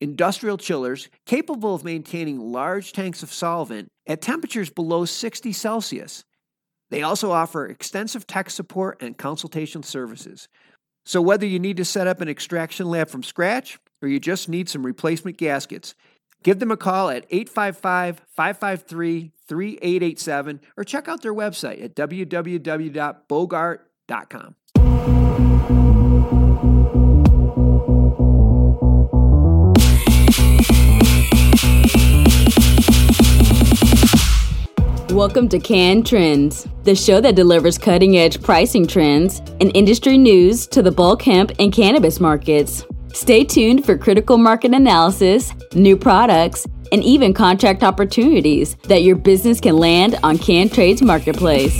industrial chillers capable of maintaining large tanks of solvent at temperatures below 60 Celsius. They also offer extensive tech support and consultation services. So, whether you need to set up an extraction lab from scratch or you just need some replacement gaskets, give them a call at 855 553 3887 or check out their website at www.bogart.com. Welcome to Can Trends, the show that delivers cutting edge pricing trends and industry news to the bulk hemp and cannabis markets. Stay tuned for critical market analysis, new products, and even contract opportunities that your business can land on CanTrade's marketplace.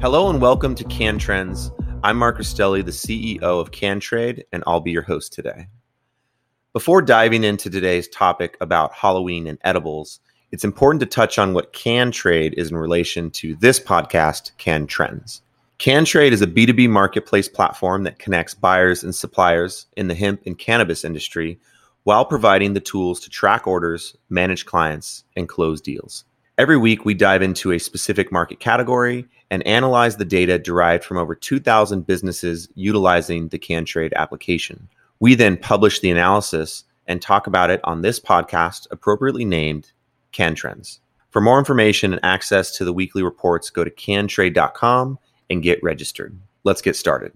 Hello and welcome to Can Trends. I'm Mark Rastelli, the CEO of CanTrade, and I'll be your host today. Before diving into today's topic about Halloween and edibles, it's important to touch on what CanTrade is in relation to this podcast, Can Trends. CanTrade is a B2B marketplace platform that connects buyers and suppliers in the hemp and cannabis industry while providing the tools to track orders, manage clients, and close deals. Every week, we dive into a specific market category and analyze the data derived from over 2,000 businesses utilizing the CanTrade application. We then publish the analysis and talk about it on this podcast, appropriately named Can Trends. For more information and access to the weekly reports, go to cantrade.com and get registered. Let's get started.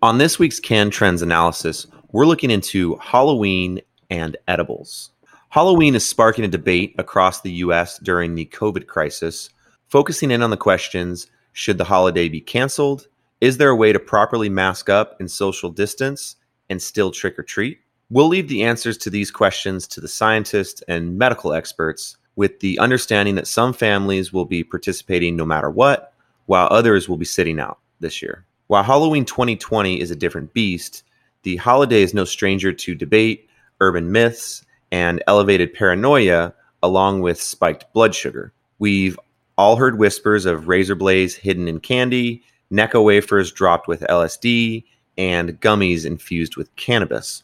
On this week's Can Trends analysis, we're looking into Halloween and edibles. Halloween is sparking a debate across the US during the COVID crisis, focusing in on the questions should the holiday be canceled? Is there a way to properly mask up and social distance? And still trick or treat? We'll leave the answers to these questions to the scientists and medical experts with the understanding that some families will be participating no matter what, while others will be sitting out this year. While Halloween 2020 is a different beast, the holiday is no stranger to debate, urban myths, and elevated paranoia, along with spiked blood sugar. We've all heard whispers of razor blades hidden in candy, Necco wafers dropped with LSD, and gummies infused with cannabis.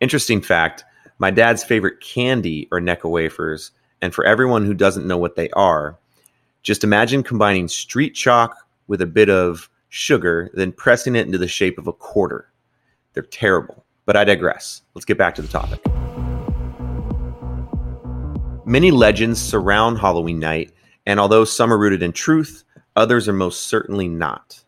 Interesting fact my dad's favorite candy are Necco wafers, and for everyone who doesn't know what they are, just imagine combining street chalk with a bit of sugar, then pressing it into the shape of a quarter. They're terrible, but I digress. Let's get back to the topic. Many legends surround Halloween night, and although some are rooted in truth, others are most certainly not.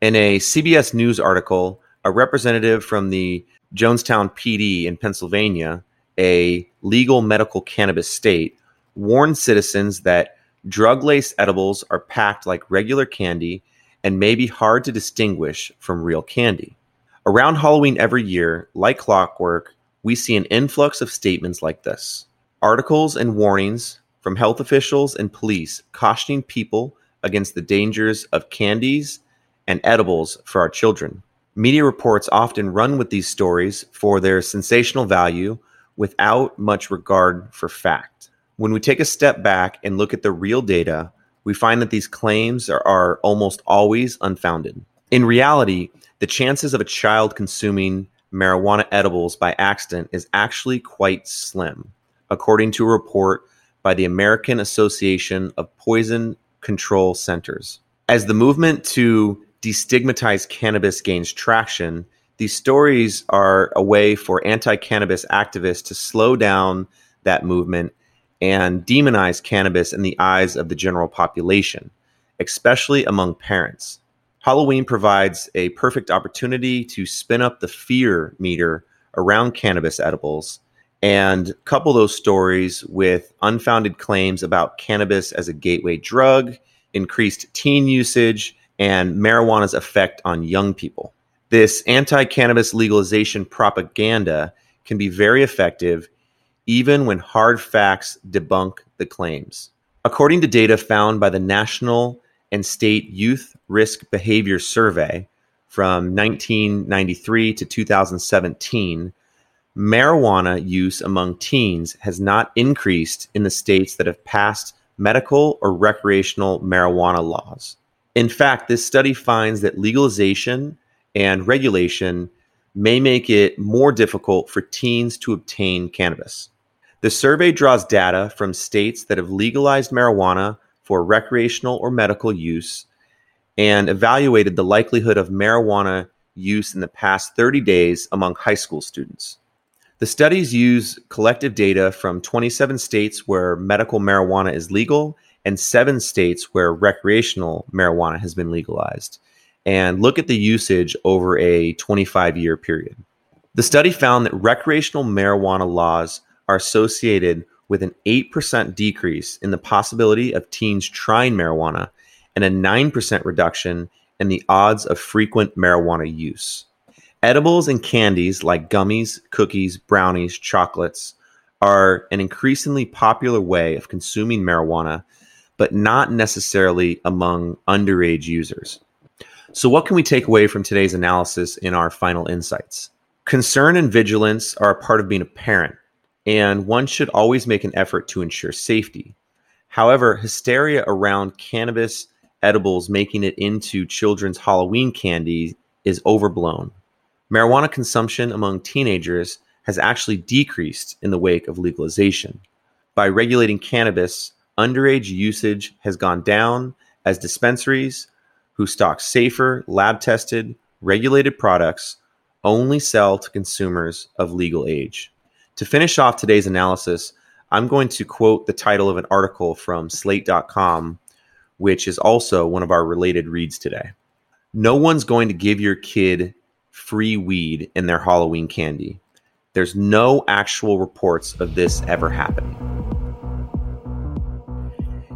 In a CBS News article, a representative from the Jonestown PD in Pennsylvania, a legal medical cannabis state, warned citizens that drug laced edibles are packed like regular candy and may be hard to distinguish from real candy. Around Halloween every year, like clockwork, we see an influx of statements like this articles and warnings from health officials and police cautioning people against the dangers of candies and edibles for our children. Media reports often run with these stories for their sensational value without much regard for fact. When we take a step back and look at the real data, we find that these claims are, are almost always unfounded. In reality, the chances of a child consuming marijuana edibles by accident is actually quite slim, according to a report by the American Association of Poison Control Centers. As the movement to destigmatize cannabis gains traction, these stories are a way for anti cannabis activists to slow down that movement and demonize cannabis in the eyes of the general population, especially among parents. Halloween provides a perfect opportunity to spin up the fear meter around cannabis edibles and couple those stories with unfounded claims about cannabis as a gateway drug, increased teen usage, and marijuana's effect on young people. This anti cannabis legalization propaganda can be very effective even when hard facts debunk the claims. According to data found by the National and State Youth Risk Behavior Survey from 1993 to 2017, marijuana use among teens has not increased in the states that have passed medical or recreational marijuana laws. In fact, this study finds that legalization and regulation may make it more difficult for teens to obtain cannabis. The survey draws data from states that have legalized marijuana for recreational or medical use and evaluated the likelihood of marijuana use in the past 30 days among high school students. The studies use collective data from 27 states where medical marijuana is legal and seven states where recreational marijuana has been legalized, and look at the usage over a 25 year period. The study found that recreational marijuana laws are associated with an 8% decrease in the possibility of teens trying marijuana and a 9% reduction in the odds of frequent marijuana use. Edibles and candies like gummies, cookies, brownies, chocolates are an increasingly popular way of consuming marijuana, but not necessarily among underage users. So, what can we take away from today's analysis in our final insights? Concern and vigilance are a part of being a parent, and one should always make an effort to ensure safety. However, hysteria around cannabis edibles making it into children's Halloween candy is overblown. Marijuana consumption among teenagers has actually decreased in the wake of legalization. By regulating cannabis, underage usage has gone down as dispensaries who stock safer, lab tested, regulated products only sell to consumers of legal age. To finish off today's analysis, I'm going to quote the title of an article from slate.com, which is also one of our related reads today. No one's going to give your kid free weed in their Halloween candy. There's no actual reports of this ever happening.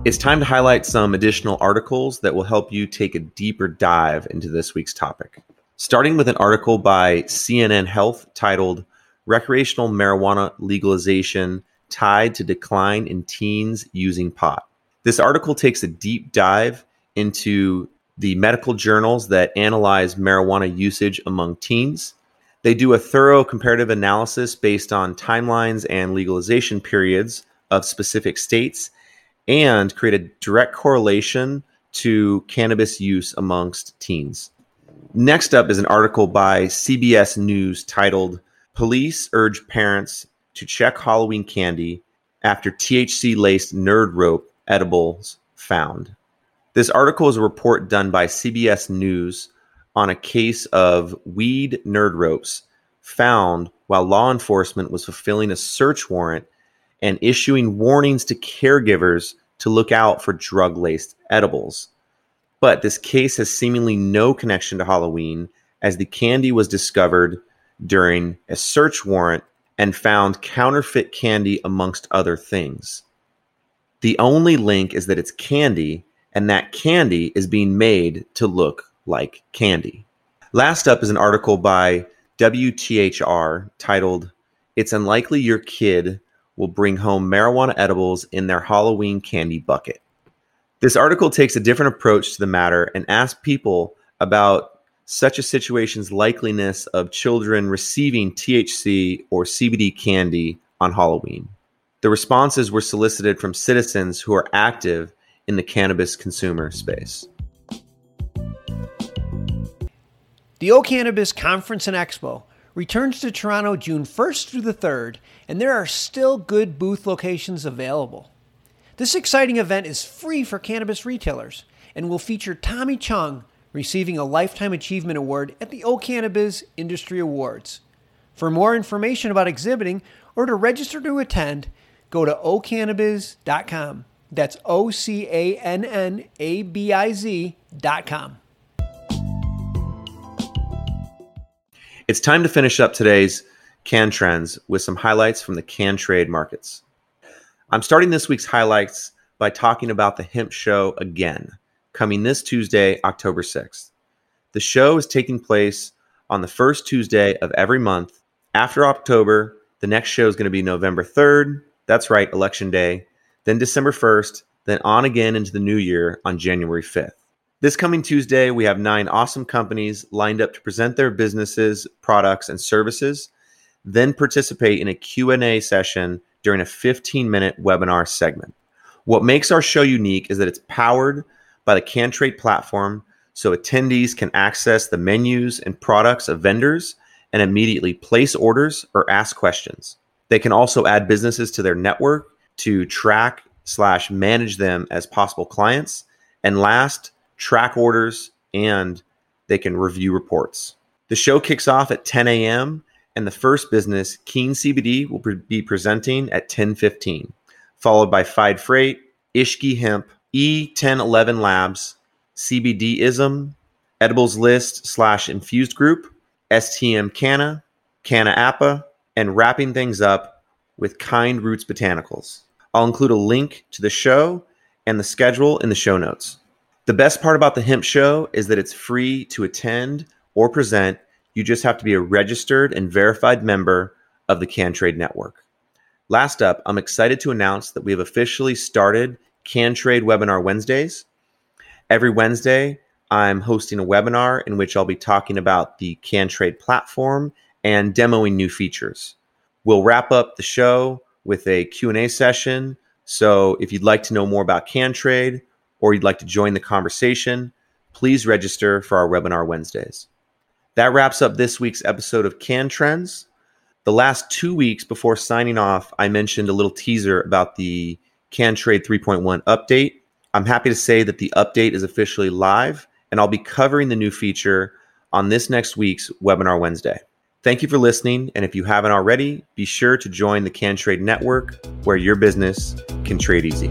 It's time to highlight some additional articles that will help you take a deeper dive into this week's topic. Starting with an article by CNN Health titled recreational marijuana legalization tied to decline in teens using pot. This article takes a deep dive into the medical journals that analyze marijuana usage among teens. They do a thorough comparative analysis based on timelines and legalization periods of specific states and create a direct correlation to cannabis use amongst teens. Next up is an article by CBS News titled Police urge parents to check Halloween candy after THC laced nerd rope edibles found. This article is a report done by CBS News on a case of weed nerd ropes found while law enforcement was fulfilling a search warrant and issuing warnings to caregivers to look out for drug laced edibles. But this case has seemingly no connection to Halloween, as the candy was discovered during a search warrant and found counterfeit candy amongst other things. The only link is that it's candy, and that candy is being made to look like candy. Last up is an article by WTHR titled, It's Unlikely Your Kid Will Bring Home Marijuana Edibles in Their Halloween Candy Bucket. This article takes a different approach to the matter and asks people about such a situation's likeliness of children receiving THC or CBD candy on Halloween. The responses were solicited from citizens who are active in the cannabis consumer space. The O'Cannabiz Conference and Expo returns to Toronto June 1st through the 3rd, and there are still good booth locations available. This exciting event is free for cannabis retailers and will feature Tommy Chong receiving a Lifetime Achievement Award at the O'Cannabiz Industry Awards. For more information about exhibiting or to register to attend, go to ocannabiz.com. That's O C A N N A B I Z.com. It's time to finish up today's can trends with some highlights from the can trade markets. I'm starting this week's highlights by talking about the hemp show again, coming this Tuesday, October 6th. The show is taking place on the first Tuesday of every month. After October, the next show is going to be November 3rd. That's right, Election Day. Then December 1st, then on again into the new year on January 5th. This coming Tuesday, we have nine awesome companies lined up to present their businesses, products, and services, then participate in a Q&A session during a 15-minute webinar segment. What makes our show unique is that it's powered by the CanTrade platform so attendees can access the menus and products of vendors and immediately place orders or ask questions. They can also add businesses to their network to track slash manage them as possible clients. And last, track orders, and they can review reports. The show kicks off at 10 a.m. and the first business, Keen CBD, will be presenting at 10:15, followed by Fide Freight, Ishki Hemp, E1011 Labs, CBDism, Edibles List slash Infused Group, STM Canna, Canna Appa, and wrapping things up with Kind Roots Botanicals. I'll include a link to the show and the schedule in the show notes. The best part about the Hemp Show is that it's free to attend or present. You just have to be a registered and verified member of the CanTrade Network. Last up, I'm excited to announce that we have officially started CanTrade Webinar Wednesdays. Every Wednesday, I'm hosting a webinar in which I'll be talking about the CanTrade platform and demoing new features. We'll wrap up the show with a Q&A session. So if you'd like to know more about CanTrade or you'd like to join the conversation, please register for our webinar Wednesdays. That wraps up this week's episode of Can Trends. The last two weeks before signing off, I mentioned a little teaser about the Can Trade 3.1 update. I'm happy to say that the update is officially live, and I'll be covering the new feature on this next week's Webinar Wednesday. Thank you for listening, and if you haven't already, be sure to join the Can Trade Network where your business can trade easy.